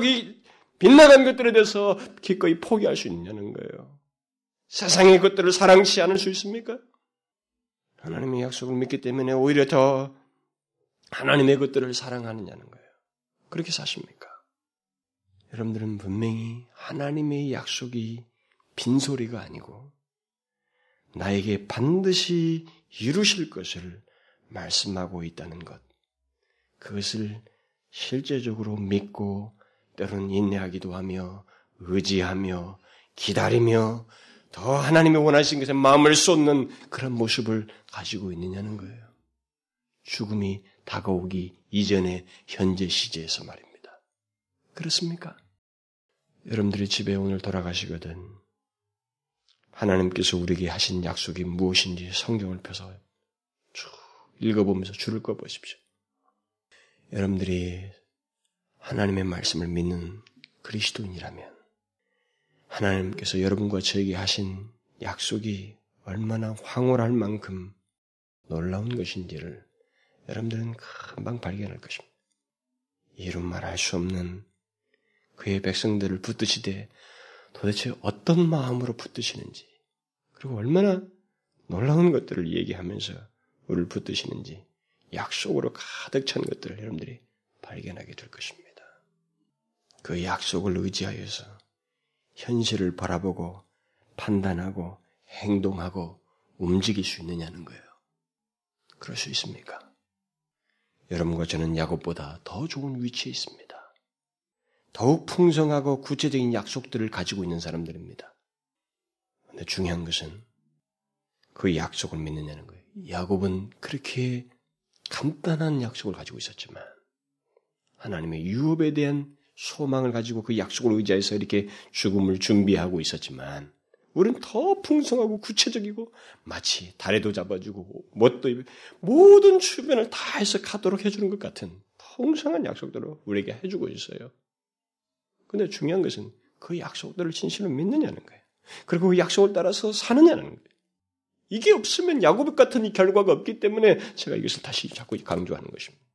빗나간 것들에 대해서 기꺼이 포기할 수 있냐는 거예요. 세상의 것들을 사랑치 않을 수 있습니까? 하나님의 약속을 믿기 때문에 오히려 더 하나님의 것들을 사랑하느냐는 거예요. 그렇게 사십니까? 여러분들은 분명히 하나님의 약속이 빈소리가 아니고 나에게 반드시 이루실 것을 말씀하고 있다는 것. 그것을 실제적으로 믿고 때로는 인내하기도 하며 의지하며 기다리며 더 하나님이 원하신 것에 마음을 쏟는 그런 모습을 가지고 있느냐는 거예요. 죽음이 다가오기 이전의 현재 시제에서 말입니다. 그렇습니까? 여러분들이 집에 오늘 돌아가시거든 하나님께서 우리에게 하신 약속이 무엇인지 성경을 펴서 쭉 읽어보면서 줄을 꺼보십시오. 여러분들이 하나님의 말씀을 믿는 그리스도인이라면 하나님께서 여러분과 저에게 하신 약속이 얼마나 황홀할 만큼 놀라운 것인지를 여러분들은 금방 발견할 것입니다. 이루 말할 수 없는 그의 백성들을 붙드시되 도대체 어떤 마음으로 붙드시는지 그리고 얼마나 놀라운 것들을 얘기하면서 우리를 붙드시는지 약속으로 가득 찬 것들을 여러분들이 발견하게 될 것입니다. 그 약속을 의지하여서 현실을 바라보고 판단하고 행동하고 움직일 수 있느냐는 거예요. 그럴 수 있습니까? 여러분과 저는 야곱보다 더 좋은 위치에 있습니다. 더욱 풍성하고 구체적인 약속들을 가지고 있는 사람들입니다. 근데 중요한 것은 그 약속을 믿느냐는 거예요. 야곱은 그렇게 간단한 약속을 가지고 있었지만 하나님의 유업에 대한 소망을 가지고 그 약속을 의지해서 이렇게 죽음을 준비하고 있었지만 우리는 더 풍성하고 구체적이고 마치 달에도 잡아주고 뭣도 모든 주변을 다 해서 가도록 해주는 것 같은 풍성한 약속들을 우리에게 해주고 있어요. 근데 중요한 것은 그 약속들을 진실로 믿느냐는 거예요. 그리고 그 약속을 따라서 사느냐는 거예요. 이게 없으면 야곱 같은 이 결과가 없기 때문에 제가 이것을 다시 자꾸 강조하는 것입니다.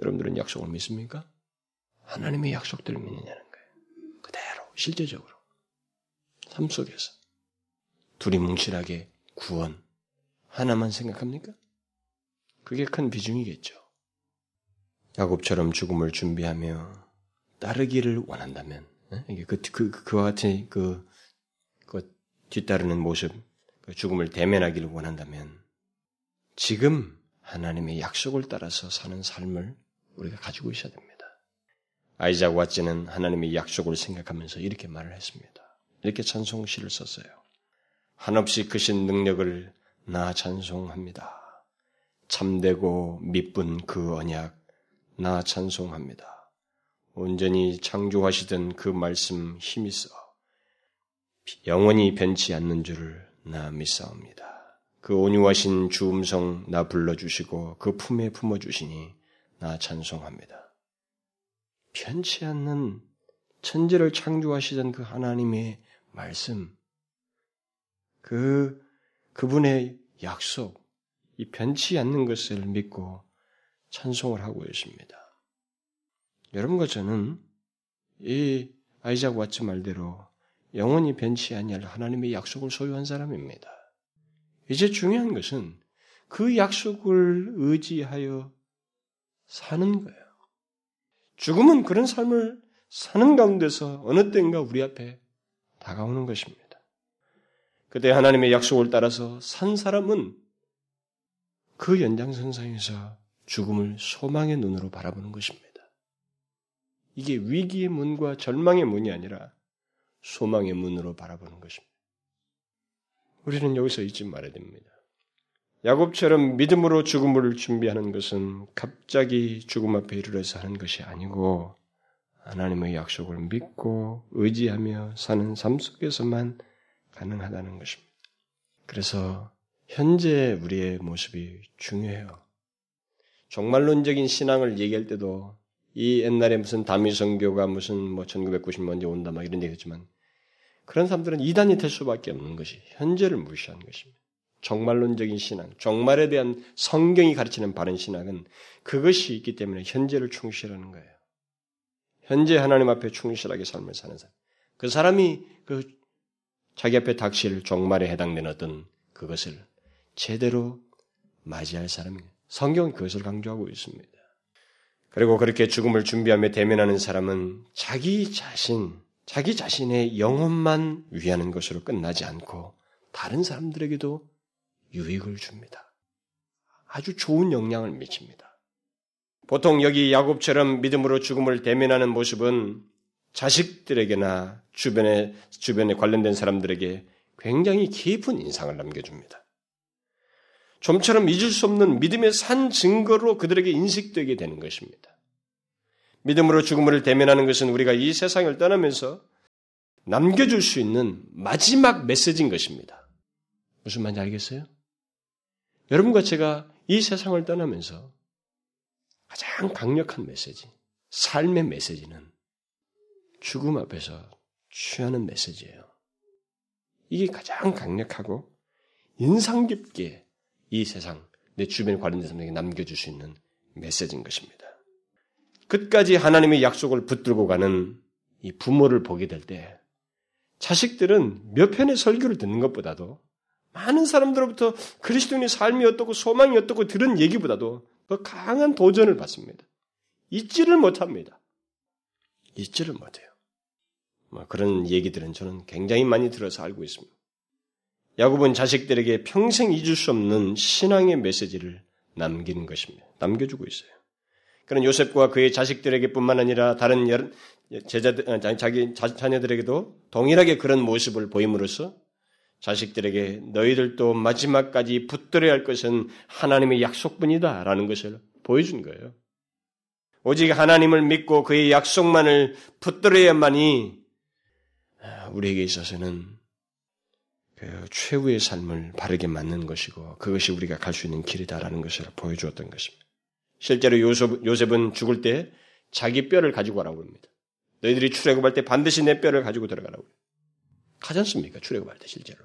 여러분들은 약속을 믿습니까? 하나님의 약속들을 믿느냐는 거예요. 그대로, 실제적으로. 삶 속에서. 둘이 뭉실하게 구원, 하나만 생각합니까? 그게 큰 비중이겠죠. 야곱처럼 죽음을 준비하며 따르기를 원한다면, 이게 그, 그, 그, 그와 같은 그, 그 뒤따르는 모습, 그 죽음을 대면하기를 원한다면, 지금 하나님의 약속을 따라서 사는 삶을 우리가 가지고 있어야 됩니다. 아이작 왓츠는 하나님의 약속을 생각하면서 이렇게 말을 했습니다. 이렇게 찬송시를 썼어요. 한없이 크신 능력을 나 찬송합니다. 참되고 미쁜 그 언약 나 찬송합니다. 온전히 창조하시던 그 말씀 힘이 써 영원히 변치 않는 줄을 나 믿사옵니다. 그 온유하신 주 음성 나 불러주시고 그 품에 품어주시니 나 찬송합니다. 변치 않는 천지를 창조하시던 그 하나님의 말씀, 그, 그분의 약속, 이 변치 않는 것을 믿고 찬송을 하고 있습니다. 여러분과 저는 이 아이작 왓츠 말대로 영원히 변치 아니할 하나님의 약속을 소유한 사람입니다. 이제 중요한 것은 그 약속을 의지하여 사는 거예요. 죽음은 그런 삶을 사는 가운데서 어느 때인가 우리 앞에 다가오는 것입니다. 그때 하나님의 약속을 따라서 산 사람은 그 연장선상에서 죽음을 소망의 눈으로 바라보는 것입니다. 이게 위기의 문과 절망의 문이 아니라 소망의 문으로 바라보는 것입니다. 우리는 여기서 잊지 말아야 됩니다. 야곱처럼 믿음으로 죽음을 준비하는 것은 갑자기 죽음 앞에 이르러서 하는 것이 아니고 하나님의 약속을 믿고 의지하며 사는 삶 속에서만 가능하다는 것입니다. 그래서 현재 우리의 모습이 중요해요. 종말론적인 신앙을 얘기할 때도 이 옛날에 무슨 다미성교가 무슨 뭐 1990년대 온다 막 이런 얘기했지만 그런 사람들은 이단이 될 수밖에 없는 것이 현재를 무시한 것입니다. 정말론적인 신앙, 정말에 대한 성경이 가르치는 바른 신앙은 그것이 있기 때문에 현재를 충실하는 거예요. 현재 하나님 앞에 충실하게 삶을 사는 사람. 그 사람이 그 자기 앞에 닥칠 종말에 해당되는 어떤 그것을 제대로 맞이할 사람이에요. 성경은 그것을 강조하고 있습니다. 그리고 그렇게 죽음을 준비하며 대면하는 사람은 자기 자신, 자기 자신의 영혼만 위하는 것으로 끝나지 않고 다른 사람들에게도 유익을 줍니다. 아주 좋은 영향을 미칩니다. 보통 여기 야곱처럼 믿음으로 죽음을 대면하는 모습은 자식들에게나 주변에 주변에 관련된 사람들에게 굉장히 깊은 인상을 남겨줍니다. 좀처럼 잊을 수 없는 믿음의 산 증거로 그들에게 인식되게 되는 것입니다. 믿음으로 죽음을 대면하는 것은 우리가 이 세상을 떠나면서 남겨줄 수 있는 마지막 메시지인 것입니다. 무슨 말인지 알겠어요? 여러분과 제가 이 세상을 떠나면서 가장 강력한 메시지, 삶의 메시지는 죽음 앞에서 취하는 메시지예요. 이게 가장 강력하고 인상 깊게 이 세상, 내 주변에 관련된 사람에게 남겨줄 수 있는 메시지인 것입니다. 끝까지 하나님의 약속을 붙들고 가는 이 부모를 보게 될 때, 자식들은 몇 편의 설교를 듣는 것보다도 많은 사람들로부터 그리스도인의 삶이 어떻고 소망이 어떻고 들은 얘기보다도 더 강한 도전을 받습니다. 잊지를 못합니다. 잊지를 못해요. 뭐 그런 얘기들은 저는 굉장히 많이 들어서 알고 있습니다. 야곱은 자식들에게 평생 잊을 수 없는 신앙의 메시지를 남기는 것입니다. 남겨주고 있어요. 그런 요셉과 그의 자식들에게뿐만 아니라 다른 제자들, 아, 자기 자녀들에게도 동일하게 그런 모습을 보임으로써 자식들에게 너희들도 마지막까지 붙들어야 할 것은 하나님의 약속뿐이다라는 것을 보여준 거예요. 오직 하나님을 믿고 그의 약속만을 붙들어야만이 아, 우리에게 있어서는 그 최후의 삶을 바르게 맞는 것이고 그것이 우리가 갈 수 있는 길이다라는 것을 보여주었던 것입니다. 실제로 요셉, 요셉은 죽을 때 자기 뼈를 가지고 가라고 합니다. 너희들이 출애굽할 때 반드시 내 뼈를 가지고 들어가라고. 가지 않습니까? 출애굽할 때 실제로.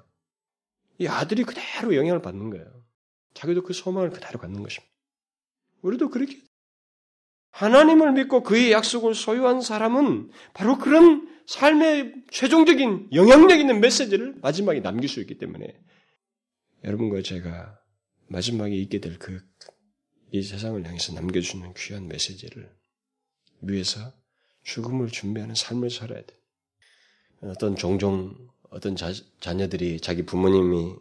이 아들이 그대로 영향을 받는 거예요. 자기도 그 소망을 그대로 갖는 것입니다. 우리도 그렇게 하나님을 믿고 그의 약속을 소유한 사람은 바로 그런 삶의 최종적인 영향력 있는 메시지를 마지막에 남길 수 있기 때문에 여러분과 제가 마지막에 있게 될 그 이 세상을 향해서 남겨주는 귀한 메시지를 위해서 죽음을 준비하는 삶을 살아야 돼. 어떤 종종 어떤 자, 자녀들이 자기 부모님이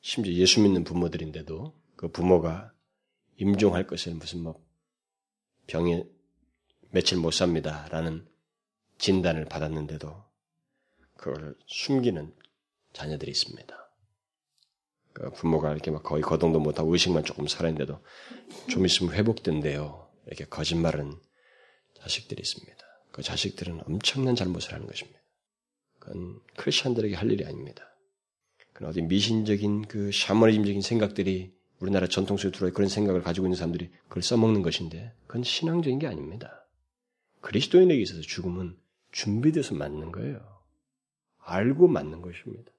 심지어 예수 믿는 부모들인데도 그 부모가 임종할 것을 무슨 뭐 병에 며칠 못 삽니다라는 진단을 받았는데도 그걸 숨기는 자녀들이 있습니다. 그 부모가 이렇게 막 거의 거동도 못하고 의식만 조금 살아있는데도 좀 있으면 회복된대요. 이렇게 거짓말은 자식들이 있습니다. 그 자식들은 엄청난 잘못을 하는 것입니다. 그건 크리스천들에게 할 일이 아닙니다. 그건 어디 미신적인 그 샤머니즘적인 생각들이 우리나라 전통 속에 들어와 그런 생각을 가지고 있는 사람들이 그걸 써먹는 것인데 그건 신앙적인 게 아닙니다. 그리스도인에게 있어서 죽음은 준비돼서 맞는 거예요. 알고 맞는 것입니다.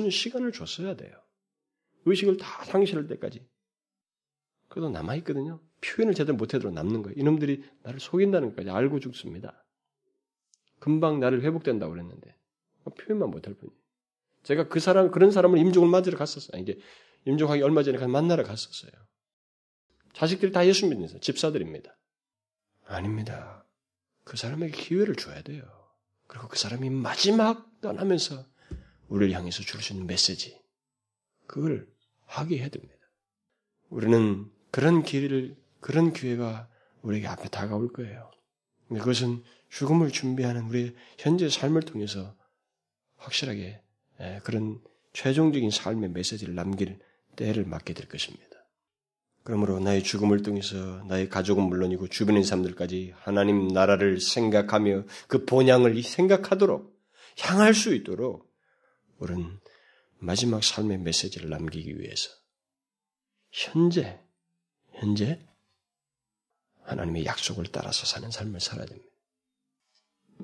있는 시간을 줬어야 돼요. 의식을 다 상실할 때까지. 그래도 남아있거든요. 표현을 제대로 못해도 남는 거예요. 이놈들이 나를 속인다는 것까지 알고 죽습니다. 금방 나를 회복된다고 그랬는데 표현만 못할 뿐이에요. 제가 그 사람 그런 사람을 임종을 맞으러 갔었어요. 이제 임종하기 얼마 전에 만나러 갔었어요. 자식들이 다 예수 믿는 집사들입니다. 아닙니다. 그 사람에게 기회를 줘야 돼요. 그리고 그 사람이 마지막 떠나면서 우리를 향해서 줄 수 있는 메시지, 그걸 하게 해야 됩니다. 우리는 그런 길을, 그런 기회가 우리에게 앞에 다가올 거예요. 그것은 죽음을 준비하는 우리의 현재 삶을 통해서 확실하게 예, 그런 최종적인 삶의 메시지를 남길 때를 맞게 될 것입니다. 그러므로 나의 죽음을 통해서 나의 가족은 물론이고 주변의 사람들까지 하나님 나라를 생각하며 그 본향을 생각하도록 향할 수 있도록 우리는 마지막 삶의 메시지를 남기기 위해서 현재 현재 하나님의 약속을 따라서 사는 삶을 살아야 됩니다.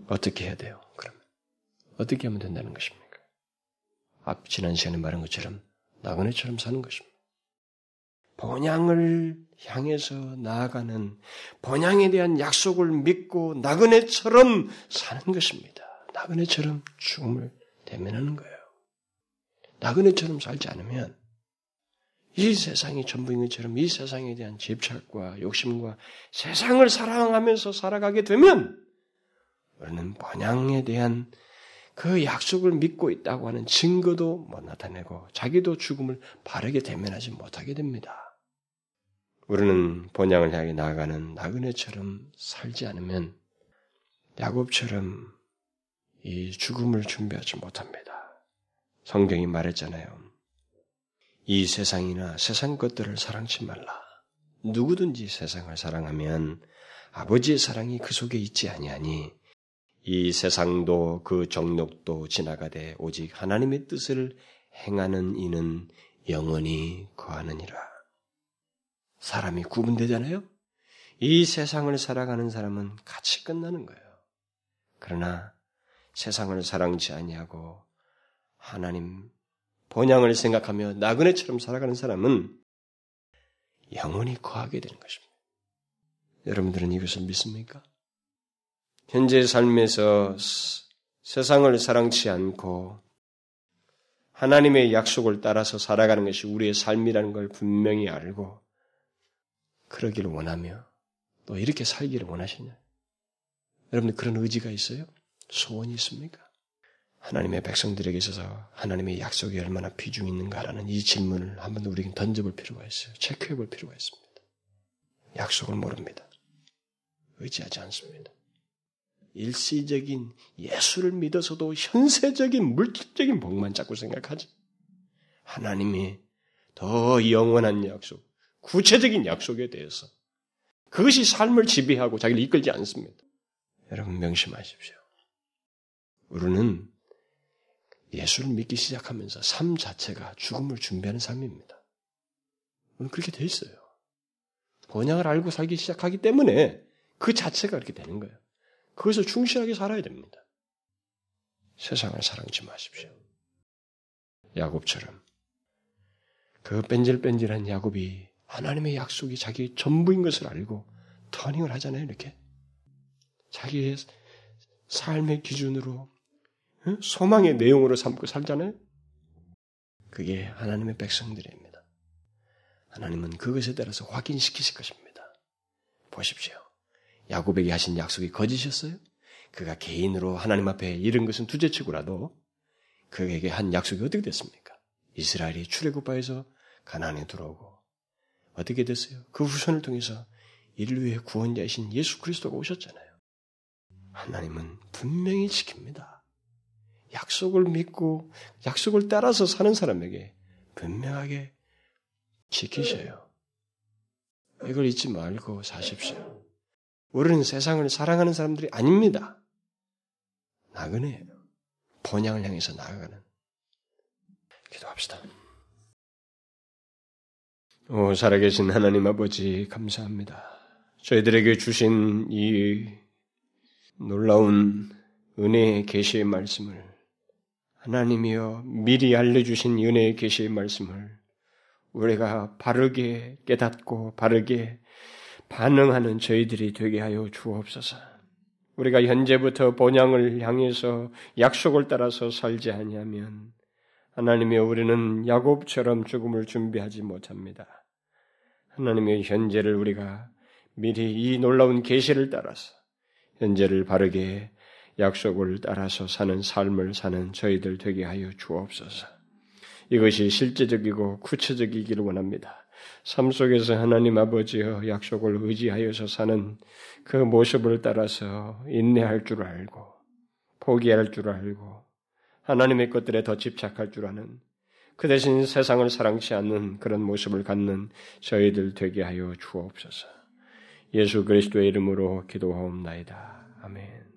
어떻게 해야 돼요? 그러면 어떻게 하면 된다는 것입니까? 앞 지난 시간에 말한 것처럼 나그네처럼 사는 것입니다. 번양을 향해서 나아가는 번양에 대한 약속을 믿고 나그네처럼 사는 것입니다. 나그네처럼 죽음을 대면하는 거예요. 나그네처럼 살지 않으면 이 세상이 전부인 것처럼 이 세상에 대한 집착과 욕심과 세상을 사랑하면서 살아가게 되면 우리는 번양에 대한 그 약속을 믿고 있다고 하는 증거도 못 나타내고 자기도 죽음을 바르게 대면하지 못하게 됩니다. 우리는 본향을 향해 나아가는 나그네처럼 살지 않으면 야곱처럼 이 죽음을 준비하지 못합니다. 성경이 말했잖아요. 이 세상이나 세상 것들을 사랑치 말라. 누구든지 세상을 사랑하면 아버지의 사랑이 그 속에 있지 아니하니 이 세상도 그 정욕도 지나가되 오직 하나님의 뜻을 행하는 이는 영원히 거하느니라. 사람이 구분되잖아요? 이 세상을 살아가는 사람은 같이 끝나는 거예요. 그러나 세상을 사랑치 아니하고 하나님 본향을 생각하며 나그네처럼 살아가는 사람은 영원히 거하게 되는 것입니다. 여러분들은 이것을 믿습니까? 현재 삶에서 세상을 사랑치 않고 하나님의 약속을 따라서 살아가는 것이 우리의 삶이라는 걸 분명히 알고 그러기를 원하며 또 이렇게 살기를 원하시냐? 여러분들 그런 의지가 있어요? 소원이 있습니까? 하나님의 백성들에게 있어서 하나님의 약속이 얼마나 비중이 있는가라는 이 질문을 한번 우리에게 던져볼 필요가 있어요. 체크해 볼 필요가 있습니다. 약속을 모릅니다. 의지하지 않습니다. 일시적인 예수를 믿어서도 현세적인 물질적인 복만 자꾸 생각하지. 하나님이 더 영원한 약속, 구체적인 약속에 대해서 그것이 삶을 지배하고 자기를 이끌지 않습니다. 여러분 명심하십시오. 우리는 예수를 믿기 시작하면서 삶 자체가 죽음을 준비하는 삶입니다. 그렇게 돼 있어요. 본향을 알고 살기 시작하기 때문에 그 자체가 그렇게 되는 거예요. 그것을 충실하게 살아야 됩니다. 세상을 사랑지 마십시오. 야곱처럼 그 뺀질뺀질한 야곱이 하나님의 약속이 자기 전부인 것을 알고 터닝을 하잖아요. 이렇게 자기의 삶의 기준으로 소망의 내용으로 삼고 살잖아요. 그게 하나님의 백성들입니다. 하나님은 그것에 따라서 확인시키실 것입니다. 보십시오. 야곱에게 하신 약속이 거짓이었어요? 그가 개인으로 하나님 앞에 이른 것은 두째치고라도 그에게 한 약속이 어떻게 됐습니까? 이스라엘이 출애굽바에서 가나안에 들어오고 어떻게 됐어요? 그 후손을 통해서 인류의 구원자이신 예수 그리스도가 오셨잖아요. 하나님은 분명히 지킵니다. 약속을 믿고 약속을 따라서 사는 사람에게 분명하게 지키셔요. 이걸 잊지 말고 사십시오. 우리는 세상을 사랑하는 사람들이 아닙니다. 나그네예요. 본향을 향해서 나아가는. 기도합시다. 오, 살아계신 하나님 아버지, 감사합니다. 저희들에게 주신 이 놀라운 은혜의 계시의 말씀을 하나님이여 미리 알려주신 은혜의 계시의 말씀을 우리가 바르게 깨닫고 바르게 반응하는 저희들이 되게 하여 주옵소서. 우리가 현재부터 본향을 향해서 약속을 따라서 살지 아니하면 하나님이여 우리는 야곱처럼 죽음을 준비하지 못합니다. 하나님의 현재를 우리가 미리 이 놀라운 계시를 따라서 현재를 바르게 약속을 따라서 사는 삶을 사는 저희들 되게 하여 주옵소서. 이것이 실제적이고 구체적이기를 원합니다. 삶 속에서 하나님 아버지여 약속을 의지하여서 사는 그 모습을 따라서 인내할 줄 알고 포기할 줄 알고 하나님의 것들에 더 집착할 줄 아는 그 대신 세상을 사랑치 않는 그런 모습을 갖는 저희들 되게 하여 주옵소서. 예수 그리스도의 이름으로 기도하옵나이다. 아멘.